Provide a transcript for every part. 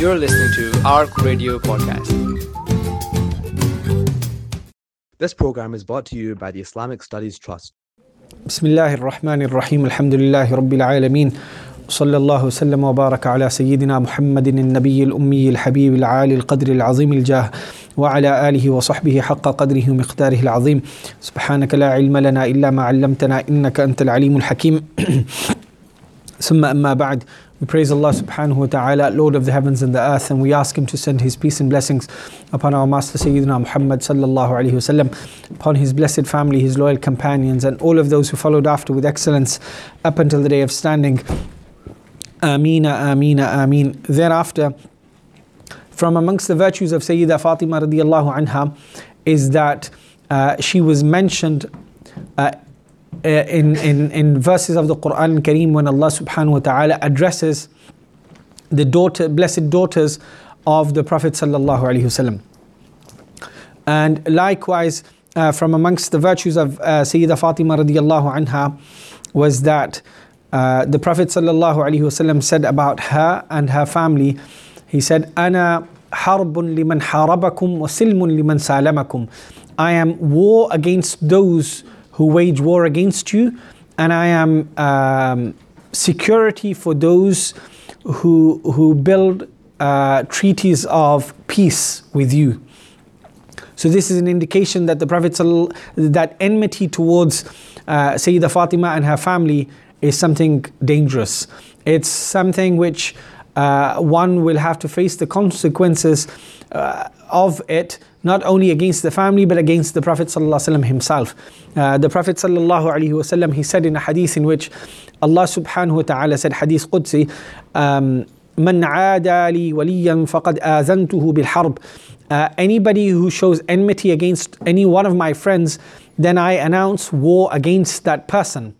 You're listening to ARC Radio Podcast. This program is brought to you by the Islamic Studies Trust. بسم الله الرحمن الرحيم الحمد لله رب العالمين صلى الله وسلم وبارك على سيدنا محمد النبي الأمي الحبيب العالي القدر العظيم الجاه وعلى آله وصحبه حق قدره ومقداره العظيم سبحانك لا علم لنا إلا ما علمتنا إنك أنت العليم الحكيم ثم أما بعد we praise Allah subhanahu wa ta'ala, Lord of the heavens and the earth, and we ask Him to send His peace and blessings upon our Master Sayyidina Muhammad sallallahu alayhi wasallam, upon His blessed family, His loyal companions, and all of those who followed after with excellence up until the day of standing. Amina, Amina, Amin. Thereafter, from amongst the virtues of Sayyida Fatima radiallahu anha is that uh, she was mentioned uh, uh, in, in, in verses of the Quran Kareem when Allah subhanahu wa ta'ala addresses the daughter, blessed daughters of the Prophet sallallahu alaihi wasallam. And likewise, uh, from amongst the virtues of uh, Sayyida Fatima radiallahu anha was that uh, the Prophet sallallahu alaihi wasallam said about her and her family, he said, "Ana harbun liman harabakum wa silmun liman salamakum." I am war against those who wage war against you, and I am um, security for those who who build uh, treaties of peace with you. So this is an indication that the Prophet that enmity towards uh, Sayyida Fatima and her family is something dangerous. It's something which uh, one will have to face the consequences uh, of it, not only against the family but against the Prophet ﷺ himself. Uh, the Prophet ﷺ, he said in a hadith in which Allah subhanahu wa ta'ala said, Hadith Qudsi, um, من عادى لي وليا فقد آذنته بالحرب uh, anybody who shows enmity against any one of my friends then I announce war against that person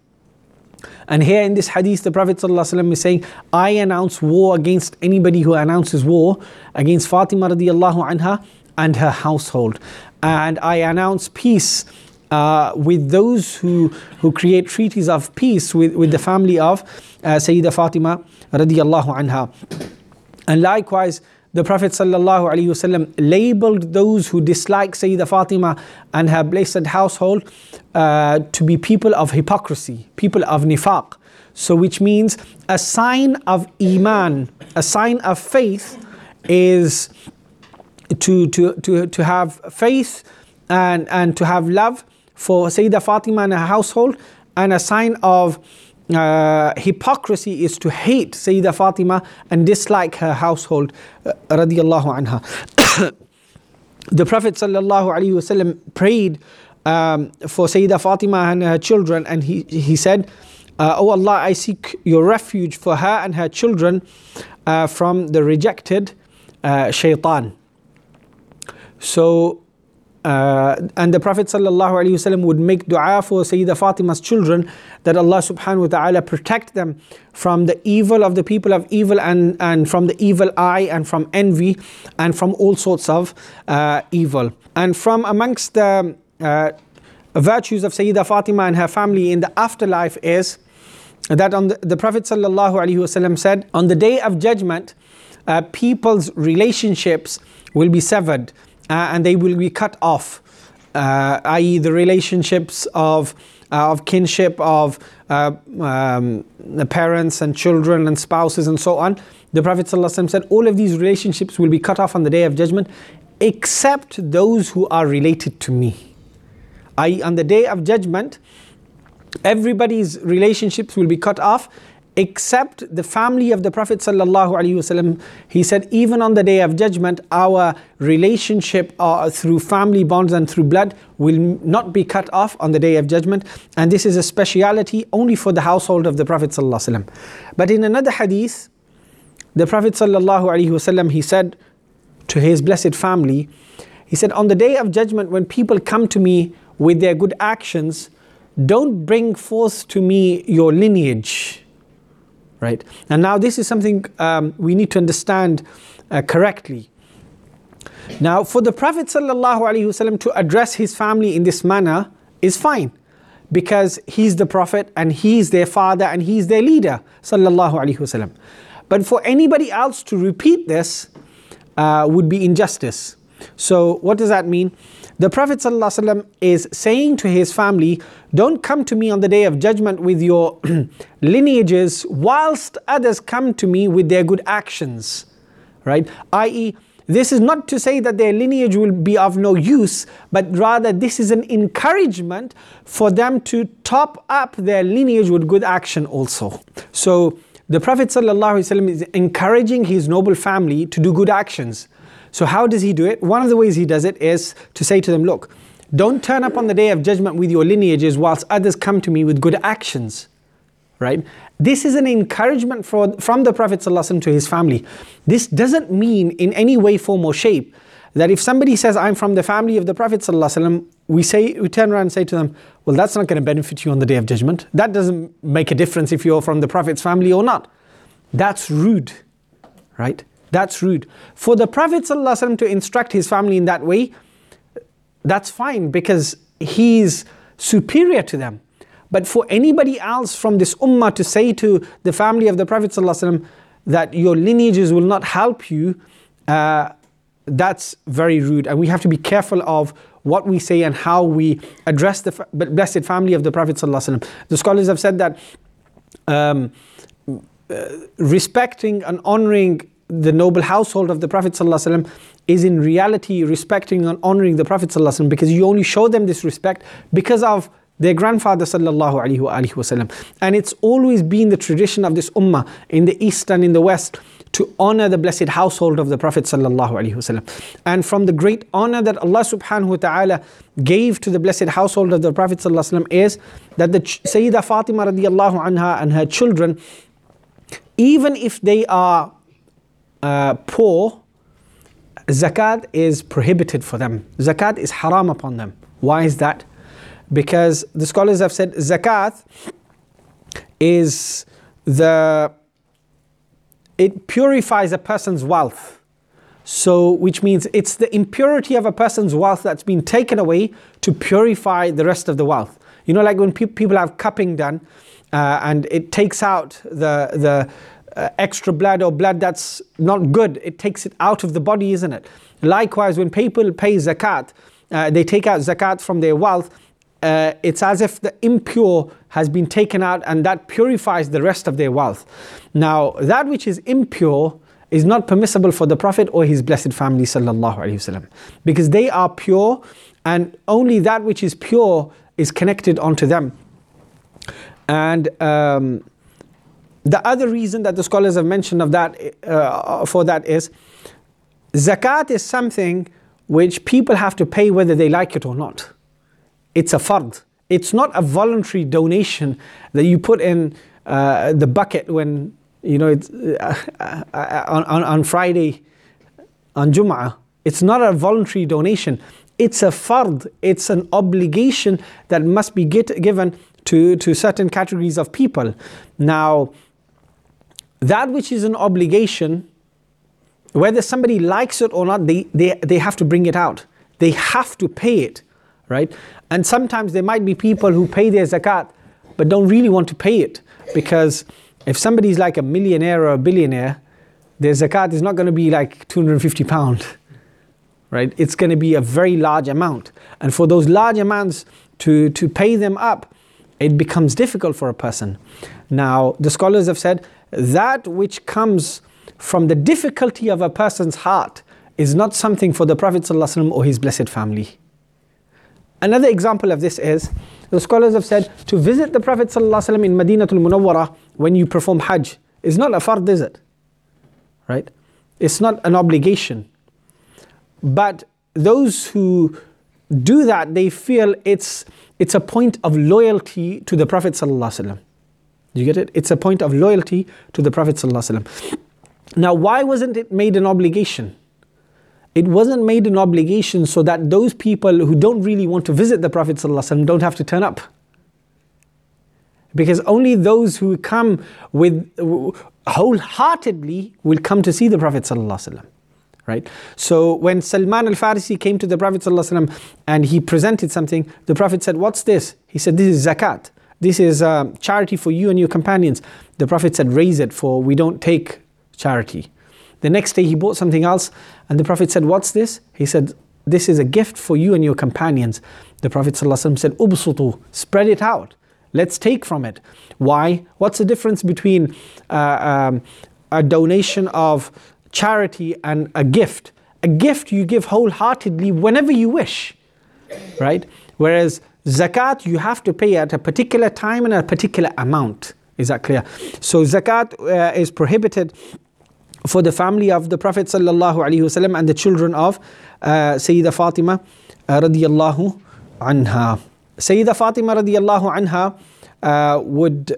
and here in this hadith, the Prophet ﷺ is saying, I announce war against anybody who announces war against Fatima radiallahu anha and her household. And I announce peace uh, with those who, who create treaties of peace with, with the family of uh, Sayyida Fatima radiallahu anha. And likewise, the Prophet ﷺ labeled those who dislike Sayyida Fatima and her blessed household uh, to be people of hypocrisy, people of nifaq. So, which means a sign of iman, a sign of faith is to, to, to, to have faith and, and to have love for Sayyida Fatima and her household, and a sign of uh, hypocrisy is to hate Sayyida Fatima and dislike her household, uh, anha. the Prophet sallallahu alaihi wasallam prayed um, for Sayyida Fatima and her children, and he, he said, uh, Oh Allah, I seek your refuge for her and her children uh, from the rejected uh, shaitan. So, uh, and the Prophet ﷺ would make dua for Sayyida Fatima's children that Allah subhanahu wa ta'ala protect them from the evil of the people of evil and, and from the evil eye and from envy and from all sorts of uh, evil. And from amongst the uh, virtues of Sayyida Fatima and her family in the afterlife is that on the, the Prophet ﷺ said, on the day of judgment, uh, people's relationships will be severed and they will be cut off, uh, i.e., the relationships of uh, of kinship, of uh, um, the parents and children and spouses and so on. The Prophet ﷺ said, all of these relationships will be cut off on the day of judgment, except those who are related to me. I.e., on the day of judgment, everybody's relationships will be cut off except the family of the Prophet ﷺ. He said, even on the day of judgment, our relationship uh, through family bonds and through blood will not be cut off on the day of judgment. And this is a speciality only for the household of the Prophet ﷺ. But in another hadith, the Prophet ﷺ, he said to his blessed family, he said, on the day of judgment, when people come to me with their good actions, don't bring forth to me your lineage right? And now this is something um, we need to understand uh, correctly. Now, for the Prophet ﷺ to address his family in this manner is fine because he's the Prophet and he's their father and he's their leader. ﷺ. But for anybody else to repeat this uh, would be injustice. So, what does that mean? The Prophet ﷺ is saying to his family, Don't come to me on the day of judgment with your lineages, whilst others come to me with their good actions. Right? I.e., this is not to say that their lineage will be of no use, but rather this is an encouragement for them to top up their lineage with good action also. So, the Prophet ﷺ is encouraging his noble family to do good actions. So, how does he do it? One of the ways he does it is to say to them, Look, don't turn up on the day of judgment with your lineages whilst others come to me with good actions. Right? This is an encouragement for, from the Prophet ﷺ to his family. This doesn't mean in any way, form, or shape that if somebody says, I'm from the family of the Prophet ﷺ, we say we turn around and say to them, Well, that's not going to benefit you on the day of judgment. That doesn't make a difference if you're from the Prophet's family or not. That's rude. Right? That's rude. For the Prophet ﷺ to instruct his family in that way, that's fine because he's superior to them. But for anybody else from this ummah to say to the family of the Prophet ﷺ that your lineages will not help you, uh, that's very rude. And we have to be careful of what we say and how we address the blessed family of the Prophet. ﷺ. The scholars have said that um, uh, respecting and honoring the noble household of the Prophet ﷺ is in reality respecting and honoring the Prophet ﷺ because you only show them this respect because of their grandfather sallallahu alaihi wasallam. And it's always been the tradition of this ummah in the east and in the west to honor the blessed household of the Prophet sallallahu alaihi wasallam. And from the great honor that Allah subhanahu wa ta'ala gave to the blessed household of the Prophet sallallahu alaihi wasallam is that the Sayyidah Fatima radiallahu anha and her children, even if they are uh, poor, zakat is prohibited for them. Zakat is haram upon them. Why is that? Because the scholars have said zakat is the it purifies a person's wealth. So, which means it's the impurity of a person's wealth that's been taken away to purify the rest of the wealth. You know, like when pe- people have cupping done, uh, and it takes out the the uh, extra blood or blood that's not good, it takes it out of the body, isn't it? Likewise, when people pay zakat, uh, they take out zakat from their wealth, uh, it's as if the impure has been taken out and that purifies the rest of their wealth. Now, that which is impure is not permissible for the Prophet or his blessed family because they are pure and only that which is pure is connected onto them. And um, the other reason that the scholars have mentioned of that uh, for that is zakat is something which people have to pay whether they like it or not. It's a fard. It's not a voluntary donation that you put in uh, the bucket when you know uh, uh, on, on Friday on Jum'ah. It's not a voluntary donation. It's a fard. It's an obligation that must be get, given to, to certain categories of people. Now, that which is an obligation, whether somebody likes it or not, they, they, they have to bring it out. They have to pay it, right? And sometimes there might be people who pay their zakat but don't really want to pay it because if somebody's like a millionaire or a billionaire, their zakat is not going to be like 250 pound, right? It's going to be a very large amount. And for those large amounts to, to pay them up, it becomes difficult for a person. Now, the scholars have said that which comes from the difficulty of a person's heart is not something for the Prophet ﷺ or his blessed family. Another example of this is the scholars have said to visit the Prophet ﷺ in Madinatul Munawwara when you perform Hajj is not a fard, is it? Right? It's not an obligation. But those who do that, they feel it's, it's a point of loyalty to the Prophet ﷺ. Do you get it? It's a point of loyalty to the Prophet ﷺ. Now, why wasn't it made an obligation? It wasn't made an obligation so that those people who don't really want to visit the Prophet ﷺ don't have to turn up. Because only those who come with wholeheartedly will come to see the Prophet ﷺ. Right? So when Salman al-Farisi came to the Prophet ﷺ and he presented something, the Prophet said, What's this? He said, This is zakat. This is uh, charity for you and your companions. The Prophet said, Raise it, for we don't take charity. The next day he bought something else, and the Prophet said, What's this? He said, This is a gift for you and your companions. The Prophet ﷺ said, Ubsutu, spread it out. Let's take from it. Why? What's the difference between uh, um, a donation of charity and a gift? A gift you give wholeheartedly whenever you wish, right? Whereas zakat you have to pay at a particular time and a particular amount. Is that clear? So zakat uh, is prohibited for the family of the Prophet wasallam and the children of uh, Sayyida Fatima uh, radiyallahu anha. Sayyida Fatima radiallahu anha uh, would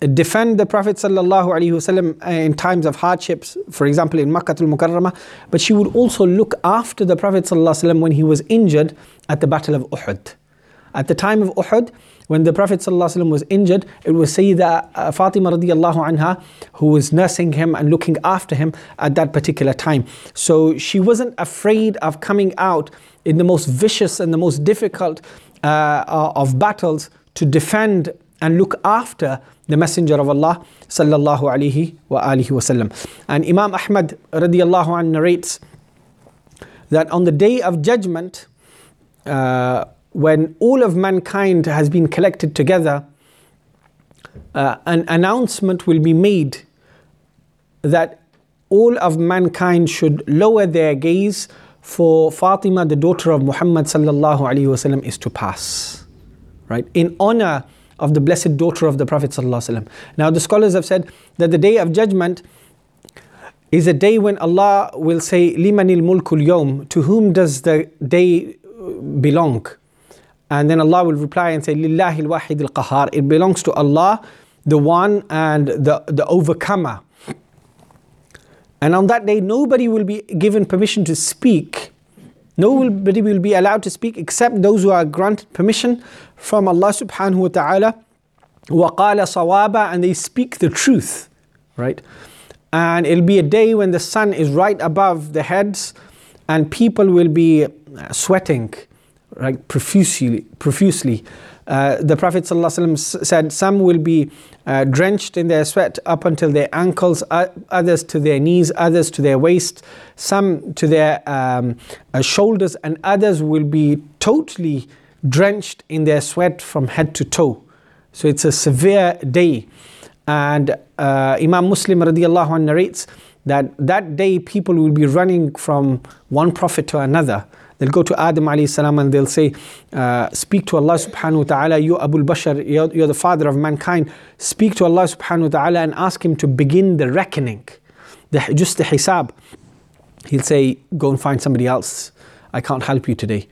defend the Prophet wasallam uh, in times of hardships, for example in Makkah al-Mukarramah, but she would also look after the Prophet wasallam when he was injured at the Battle of Uhud. At the time of Uhud, when the Prophet ﷺ was injured, it was Sayyida uh, Fatima anha who was nursing him and looking after him at that particular time. So she wasn't afraid of coming out in the most vicious and the most difficult uh, of battles to defend and look after the Messenger of Allah sallallahu alaihi wa alihi wasallam. And Imam Ahmad radiallahu anhu narrates that on the day of judgment, uh, when all of mankind has been collected together, uh, an announcement will be made that all of mankind should lower their gaze for Fatima, the daughter of Muhammad sallallahu alaihi wasallam, is to pass, right? In honor of the blessed daughter of the Prophet. Now, the scholars have said that the day of judgment is a day when Allah will say, "Limanil mulkul yom." To whom does the day uh, belong? And then Allah will reply and say, "Lillahi al-wahid al-qahar." It belongs to Allah, the one and the the overcomer. And on that day, nobody will be given permission to speak. Nobody will be allowed to speak except those who are granted permission from Allah subhanahu wa ta'ala. وَقَالَ صَوَابًا And they speak the truth, right? And it'll be a day when the sun is right above the heads and people will be sweating, right, profusely. profusely. Uh, the Prophet ﷺ said some will be uh, drenched in their sweat up until their ankles, others to their knees, others to their waist, some to their um, uh, shoulders, and others will be totally drenched in their sweat from head to toe. So it's a severe day. And uh, Imam Muslim radiallahu anh narrates that that day people will be running from one prophet to another. They'll go to Adam alayhi salam and they'll say, uh, Speak to Allah subhanahu wa ta'ala, you Abu Bashar, you're, you're the father of mankind. Speak to Allah subhanahu wa ta'ala and ask Him to begin the reckoning, the, just the hisab. He'll say, Go and find somebody else. I can't help you today.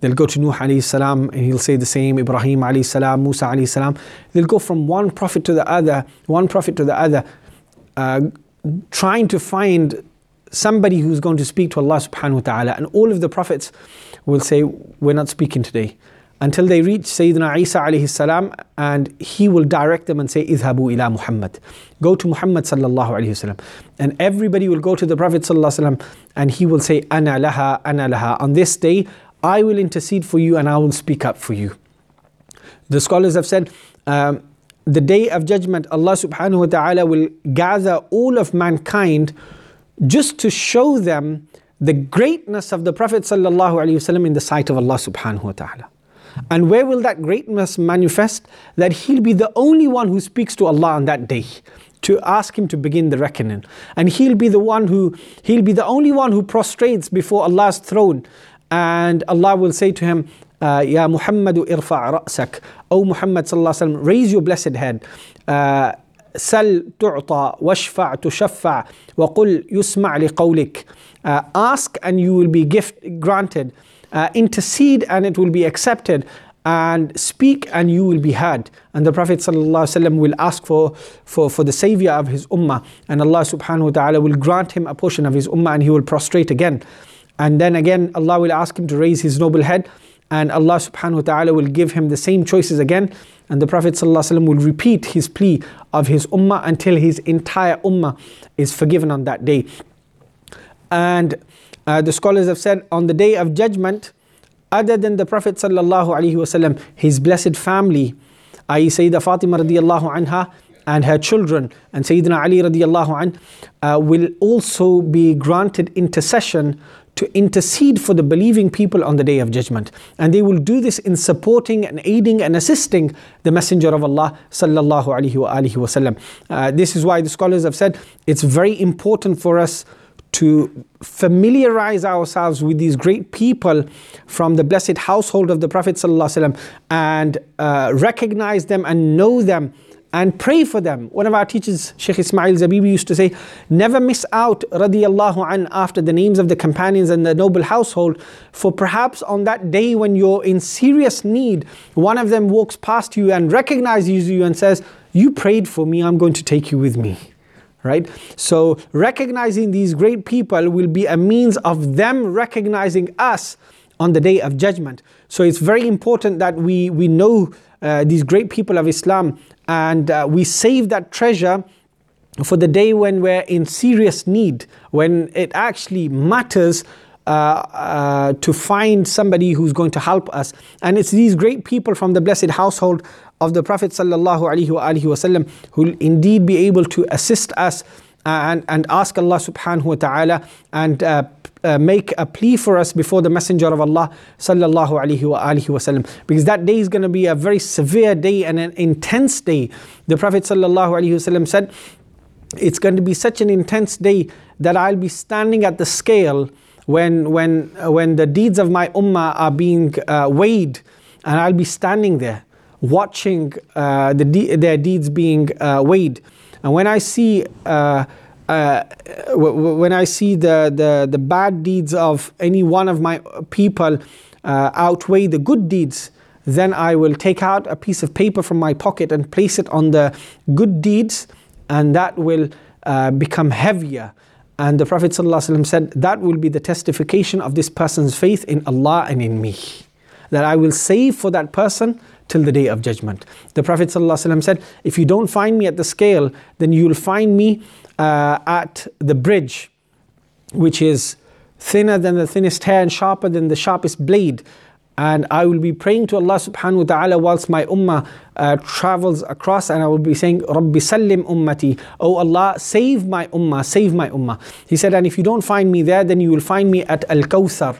They'll go to Nuh alayhi salam and he'll say the same, Ibrahim alayhi salam, Musa alayhi salam. They'll go from one prophet to the other, one prophet to the other, uh, trying to find somebody who's going to speak to Allah subhanahu wa ta'ala. And all of the prophets will say, We're not speaking today. Until they reach Sayyidina Isa alayhi salam, and he will direct them and say, Idhabu ila Muhammad. Go to Muhammad sallallahu alayhi wasallam. And everybody will go to the Prophet sallallahu alayhi wasallam, and he will say, Ana laha, ana laha. On this day, I will intercede for you and I will speak up for you. The scholars have said, um, the day of judgment, Allah subhanahu wa ta'ala will gather all of mankind just to show them the greatness of the Prophet in the sight of Allah subhanahu wa ta'ala. And where will that greatness manifest? That he'll be the only one who speaks to Allah on that day to ask him to begin the reckoning. And he'll be the one who, he'll be the only one who prostrates before Allah's throne. And Allah will say to him, uh, Ya Muhammadu irfa' ra'sak. O Muhammad sallallahu raise your blessed head. Uh, Sal tu'ta, washfa' tushaffa', wa qul yusma' li. Ask and you will be gift granted. Uh, intercede and it will be accepted. And speak and you will be heard. And the Prophet ﷺ will ask for, for, for the savior of his ummah. And Allah subhanahu wa ta'ala will grant him a portion of his ummah and he will prostrate again. And then again, Allah will ask him to raise his noble head. And Allah subhanahu wa ta'ala will give him the same choices again and the Prophet ﷺ will repeat his plea of his ummah until his entire ummah is forgiven on that day. And uh, the scholars have said on the day of judgment, other than the Prophet ﷺ, his blessed family, i.e. Sayyidah Fatima radiallahu anha, and her children and Sayyidina Ali radiallahu an uh, will also be granted intercession to intercede for the believing people on the day of judgment. And they will do this in supporting and aiding and assisting the Messenger of Allah sallallahu alaihi wasallam. Uh, this is why the scholars have said it's very important for us to familiarize ourselves with these great people from the blessed household of the Prophet ﷺ and uh, recognize them and know them and pray for them. One of our teachers, Sheikh Ismail Zabibi, used to say, Never miss out, radiallahu an, after the names of the companions and the noble household, for perhaps on that day when you're in serious need, one of them walks past you and recognizes you and says, You prayed for me, I'm going to take you with me. Right? So, recognizing these great people will be a means of them recognizing us on the day of judgment. So, it's very important that we, we know uh, these great people of Islam and uh, we save that treasure for the day when we're in serious need, when it actually matters uh, uh, to find somebody who's going to help us. And it's these great people from the blessed household of the Prophet ﷺ who will indeed be able to assist us and, and ask Allah subhanahu wa ta'ala and uh, uh, make a plea for us before the Messenger of Allah sallallahu alaihi wasallam because that day is going to be a very severe day and an intense day. The Prophet sallallahu alaihi wasallam said, "It's going to be such an intense day that I'll be standing at the scale when when when the deeds of my ummah are being uh, weighed, and I'll be standing there watching uh, the de- their deeds being uh, weighed, and when I see." Uh, when I see the, the, the bad deeds of any one of my people uh, outweigh the good deeds, then I will take out a piece of paper from my pocket and place it on the good deeds, and that will uh, become heavier. And the Prophet ﷺ said, That will be the testification of this person's faith in Allah and in me. That I will save for that person till the day of judgment. The Prophet ﷺ said, If you don't find me at the scale, then you will find me uh, at the bridge, which is thinner than the thinnest hair and sharper than the sharpest blade. And I will be praying to Allah subhanahu wa ta'ala whilst my ummah uh, travels across, and I will be saying, Rabbi sallim ummati. Oh Allah, save my ummah, save my ummah. He said, and if you don't find me there, then you will find me at Al Kawthar,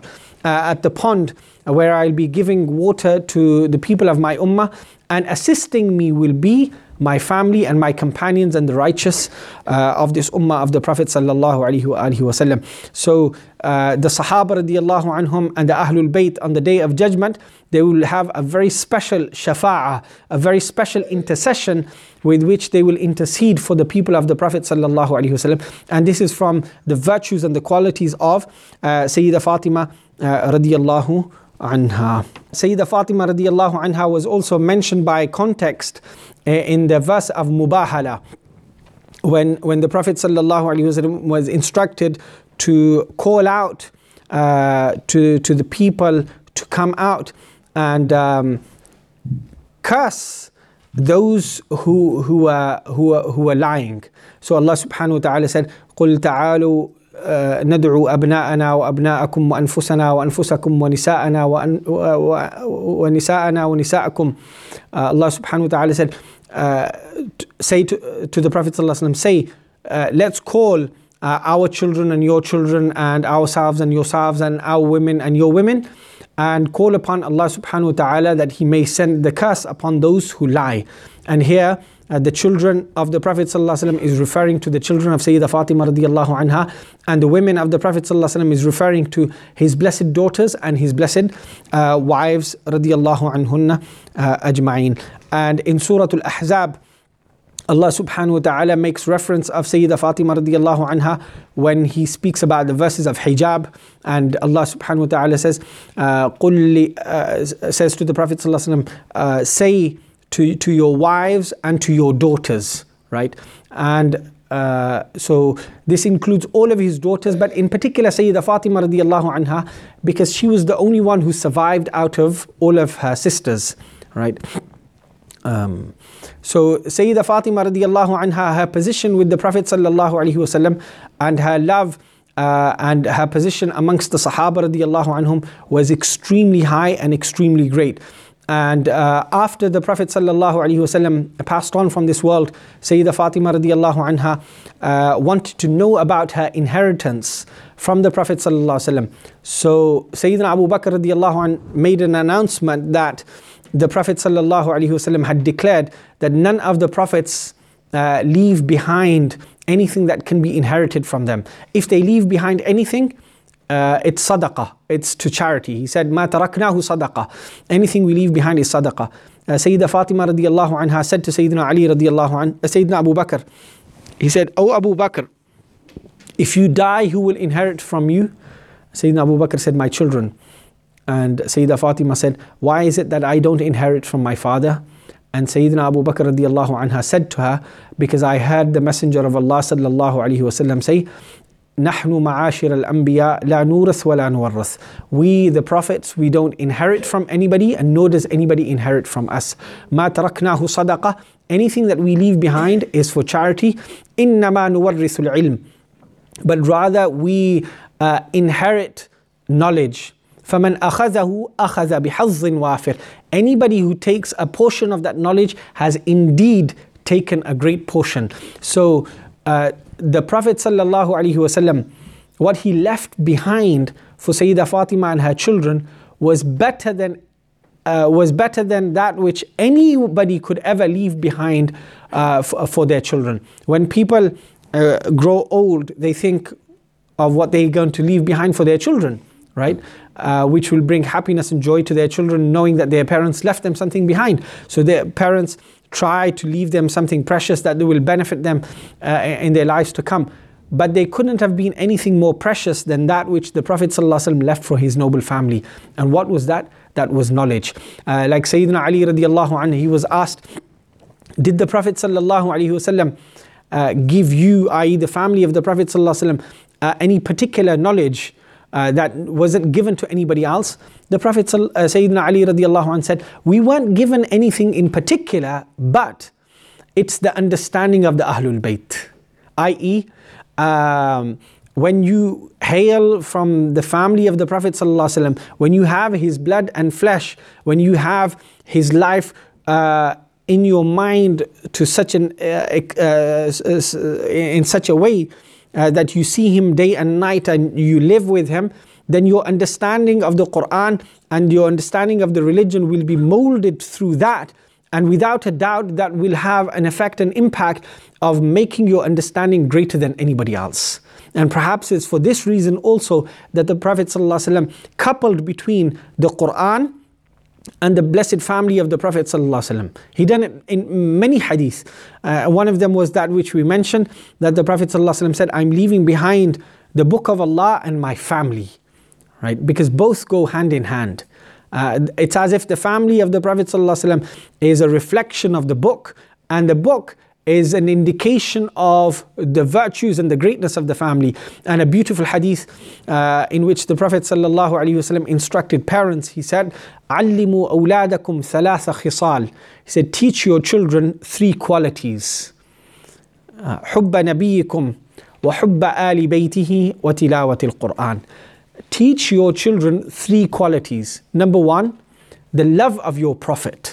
uh, at the pond where I'll be giving water to the people of my ummah, and assisting me will be my family and my companions and the righteous uh, of this ummah of the Prophet sallallahu alaihi wasallam. So uh, the Sahaba radiallahu anhum and the Ahlul Bayt on the day of judgment, they will have a very special shafa'ah, a very special intercession with which they will intercede for the people of the Prophet sallallahu alaihi wasallam. And this is from the virtues and the qualities of uh, Sayyida Fatima uh, radiallahu anha. Sayyida Fatima radiallahu anha was also mentioned by context Eh, in the verse of Mubahala, when, when the Prophet ﷺ was instructed to call out uh, to, to the people to come out and um, curse those who, who, are, who, are, who are lying. So Allah subhanahu wa ta'ala said, قُلْ تَعَالُوا ندعو أبناءنا وأبناءكم وأنفسنا وأنفسكم ونساءنا ونساءنا ونساءكم Allah subhanahu wa ta'ala said uh, say to, to the Prophet ﷺ, say uh, let's call uh, our children and your children and ourselves and yourselves and our women and your women and call upon Allah subhanahu wa ta'ala that He may send the curse upon those who lie. And here uh, the children of the Prophet ﷺ is referring to the children of Sayyida Fatima radiallahu anha, and the women of the Prophet ﷺ is referring to his blessed daughters and his blessed uh, wives radiallahu anhunna uh, ajma'in. And in Surah Al Ahzab, Allah subhanahu wa ta'ala makes reference of Sayyida Fatima radiallahu anha when he speaks about the verses of hijab and Allah subhanahu wa ta'ala says, uh, uh, says to the Prophet uh, say to, to your wives and to your daughters, right? And uh, so this includes all of his daughters, but in particular Sayyida Fatima radiallahu anha, because she was the only one who survived out of all of her sisters, right? Um, so Sayyida Fatima radiallahu anha, her position with the Prophet sallallahu alaihi wasallam and her love uh, and her position amongst the Sahaba radiallahu anhum was extremely high and extremely great. and uh, after the Prophet ﷺ passed on from this world, Sayyidah Fatima radiallahu anha uh, wanted to know about her inheritance from the Prophet ﷺ. So Sayyidina Abu Bakr radiallahu anh made an announcement that the Prophet ﷺ had declared that none of the Prophets uh, leave behind anything that can be inherited from them. If they leave behind anything, uh, it's sadaqah, it's to charity. He said, Ma taraknahu sadaqah. Anything we leave behind is sadaqah. Uh, Fatima radiallahu anha said to Sayyidina Ali radiallahu anh, uh, Sayyidina Abu Bakr, he said, Oh Abu Bakr, if you die, who will inherit from you? Sayyidina Abu Bakr said, My children. And Sayyidina Fatima said, Why is it that I don't inherit from my father? And Sayyidina Abu Bakr radiallahu anha said to her, Because I heard the Messenger of Allah sallallahu alayhi wasallam say, نحن معاشر الأنبياء لا نورث ولا نورث. We, the prophets, we don't inherit from anybody and nor does anybody inherit from us. ما تركناه صدقة. Anything that we leave behind is for charity. إنما نورث العلم. But rather we uh, inherit knowledge. فَمَنْ أَخَذَهُ أَخَذَ بِحَظٍ وَافِرٍ Anybody who takes a portion of that knowledge has indeed taken a great portion. So uh, the Prophet ﷺ, what he left behind for Sayyidah Fatima and her children was better than uh, was better than that which anybody could ever leave behind uh, f- for their children. When people uh, grow old, they think of what they're going to leave behind for their children, right? Uh, which will bring happiness and joy to their children, knowing that their parents left them something behind. So their parents try to leave them something precious that will benefit them uh, in their lives to come. But they couldn't have been anything more precious than that which the Prophet ﷺ left for his noble family. And what was that? That was knowledge. Uh, like Sayyidina Ali radiallahu anhu, he was asked, Did the Prophet ﷺ uh, give you, i.e., the family of the Prophet ﷺ, uh, any particular knowledge? Uh, that wasn't given to anybody else. The Prophet uh, Sayyidina Ali radiallahu anh said, We weren't given anything in particular, but it's the understanding of the Ahlul Bayt. I.e., um, when you hail from the family of the Prophet when you have his blood and flesh, when you have his life uh, in your mind to such an uh, uh, in such a way uh, that you see Him day and night and you live with Him, then your understanding of the Quran and your understanding of the religion will be molded through that. And without a doubt, that will have an effect and impact of making your understanding greater than anybody else. And perhaps it's for this reason also that the Prophet ﷺ coupled between the Quran and the blessed family of the Prophet ﷺ. He done it in many hadith. Uh, one of them was that which we mentioned that the Prophet ﷺ said, I'm leaving behind the book of Allah and my family. Right? Because both go hand in hand. Uh, it's as if the family of the Prophet ﷺ is a reflection of the book, and the book is an indication of the virtues and the greatness of the family. And a beautiful hadith uh, in which the Prophet ﷺ instructed parents, he said, علموا أولادكم ثلاث خصال. He said, teach your children three qualities. حب نبيكم وحب آل بيته وتلاوة القرآن. Teach your children three qualities. Number one, the love of your Prophet.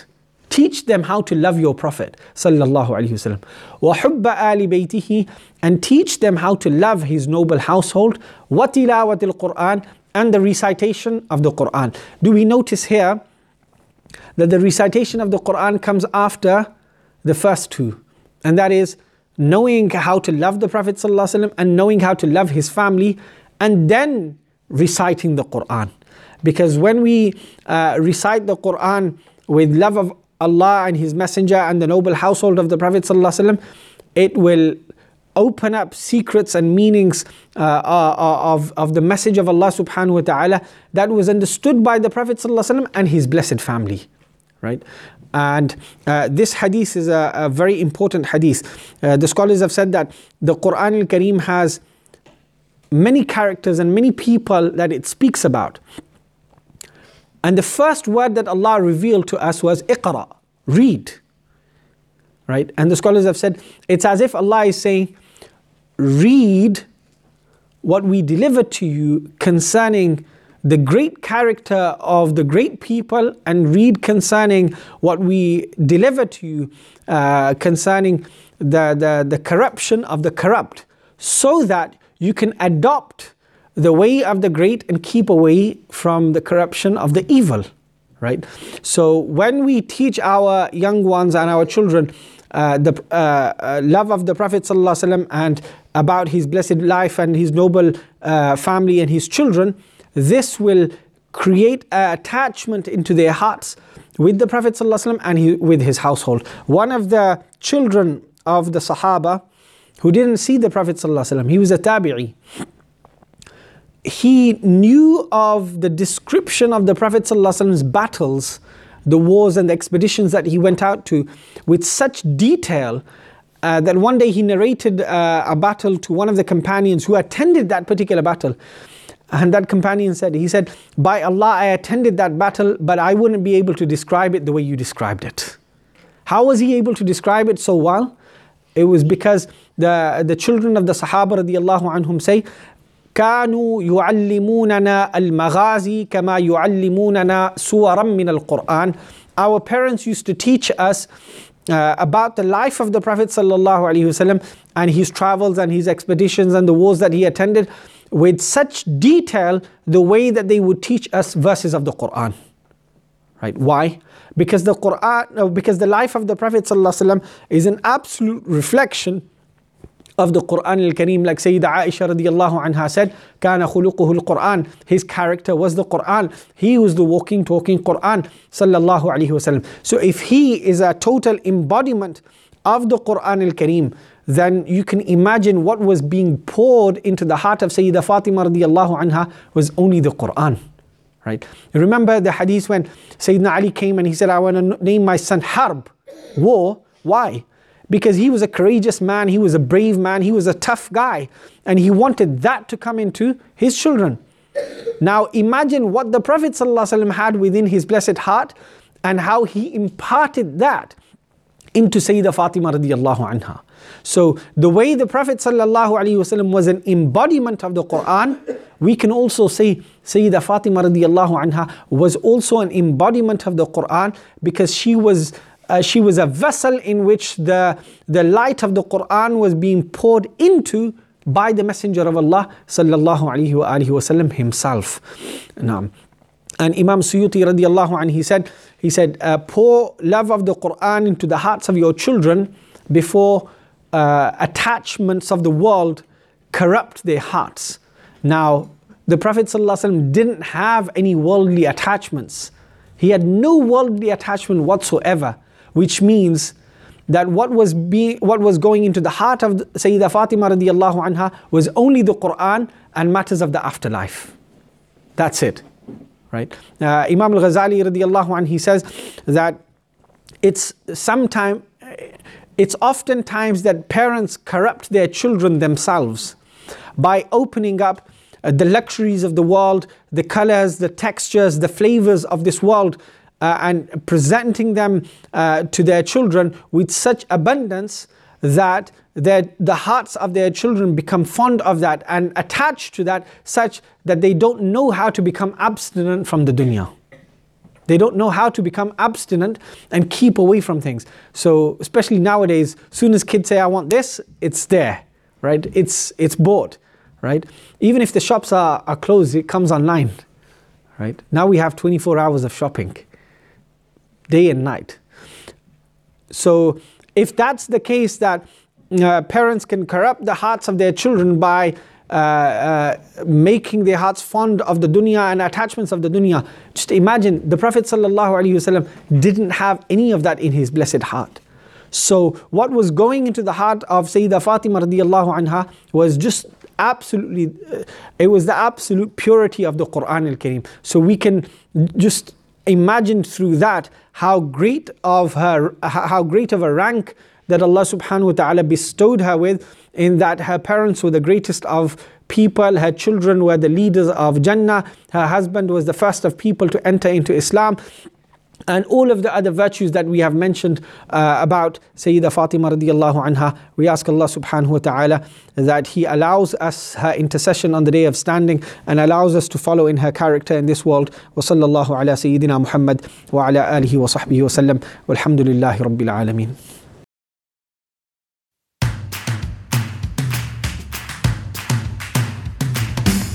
Teach them how to love your Prophet sallallahu alaihi wasallam. وَحُبَّ آلِ بَيْتِهِ And teach them how to love his noble household. وَتِلَاوَةِ الْقُرْآنِ And the recitation of the Qur'an. Do we notice here that the recitation of the Qur'an comes after the first two? And that is knowing how to love the Prophet ﷺ and knowing how to love his family and then reciting the Qur'an. Because when we uh, recite the Qur'an with love of Allah and His Messenger and the noble household of the Prophet it will open up secrets and meanings uh, uh, of, of the message of Allah subhanahu wa ta'ala that was understood by the Prophet and his blessed family. Right? And uh, this hadith is a, a very important hadith. Uh, the scholars have said that the Quran al Kareem has many characters and many people that it speaks about. And the first word that Allah revealed to us was iqra, read. Right? And the scholars have said it's as if Allah is saying, read what we delivered to you concerning the great character of the great people and read concerning what we deliver to you uh, concerning the, the, the corruption of the corrupt, so that you can adopt the way of the great and keep away from the corruption of the evil. Right? So when we teach our young ones and our children uh, the uh, uh, love of the Prophet ﷺ and about his blessed life and his noble uh, family and his children, this will create an attachment into their hearts with the Prophet ﷺ and he, with his household. One of the children of the Sahaba who didn't see the Prophet ﷺ, he was a tabi'i. he knew of the description of the Prophet ﷺ's battles the wars and the expeditions that he went out to with such detail uh, that one day he narrated uh, a battle to one of the companions who attended that particular battle. And that companion said, he said, by Allah, I attended that battle, but I wouldn't be able to describe it the way you described it. How was he able to describe it so well? It was because the, the children of the Sahaba radiallahu anhum say, كانوا يعلموننا المغازي كما يعلموننا سورا من القرآن Our parents used to teach us uh, about the life of the Prophet sallallahu alaihi wasallam and his travels and his expeditions and the wars that he attended with such detail the way that they would teach us verses of the Quran. Right? Why? Because the Quran, because the life of the Prophet sallallahu alaihi wasallam is an absolute reflection of the Quran al Kareem, like Sayyidina Aisha radiallahu anha said, Kana khuluquhul Quran, his character was the Quran. He was the walking, talking Quran, sallallahu alayhi wasallam. So if he is a total embodiment of the Quran al Kareem, then you can imagine what was being poured into the heart of Sayyida Fatima radiallahu anha was only the Quran. Right? Remember the hadith when Sayyidina Ali came and he said, I want to name my son Harb, war. Why? Because he was a courageous man, he was a brave man, he was a tough guy, and he wanted that to come into his children. Now imagine what the Prophet ﷺ had within his blessed heart and how he imparted that into Sayyidah Fatima radiallahu anha. So the way the Prophet ﷺ was an embodiment of the Quran, we can also say Sayyidah Fatima radiallahu anha was also an embodiment of the Quran because she was uh, she was a vessel in which the, the light of the Quran was being poured into by the Messenger of Allah sallallahu alaihi wasallam himself. Now, and Imam Suyuti radiallahu anhu, he said, he said, uh, pour love of the Quran into the hearts of your children before uh, attachments of the world corrupt their hearts. Now, the Prophet didn't have any worldly attachments. He had no worldly attachment whatsoever which means that what was being, what was going into the heart of Sayyida Fatima radiallahu anha was only the Quran and matters of the afterlife. That's it, right? Uh, Imam al-Ghazali radiallahu anhu he says that it's sometime, it's oftentimes that parents corrupt their children themselves by opening up uh, the luxuries of the world, the colors, the textures, the flavors of this world uh, and presenting them uh, to their children with such abundance that their, the hearts of their children become fond of that and attached to that such that they don't know how to become abstinent from the dunya. They don't know how to become abstinent and keep away from things. So, especially nowadays, soon as kids say, I want this, it's there, right? It's, it's bought, right? Even if the shops are, are closed, it comes online, right? Now we have 24 hours of shopping day and night. So, if that's the case, that uh, parents can corrupt the hearts of their children by uh, uh, making their hearts fond of the dunya and attachments of the dunya. Just imagine the Prophet ﷺ didn't have any of that in his blessed heart. So what was going into the heart of Sayyidah Fatima radiallahu anha was just absolutely, uh, it was the absolute purity of the Quran al-Kareem. So we can just imagine through that how great of her how great of a rank that Allah subhanahu wa ta'ala bestowed her with in that her parents were the greatest of people, her children were the leaders of Jannah, her husband was the first of people to enter into Islam. And all of the other virtues that we have mentioned uh, about Sayyida Fatima radiallahu anha. We ask Allah subhanahu wa ta'ala that He allows us her intercession on the day of standing and allows us to follow in her character in this world. Wa sallallahu ala Sayyidina Muhammad wa ala alihi wa sahbihi wa sallam. Walhamdulillahi rabbil alameen.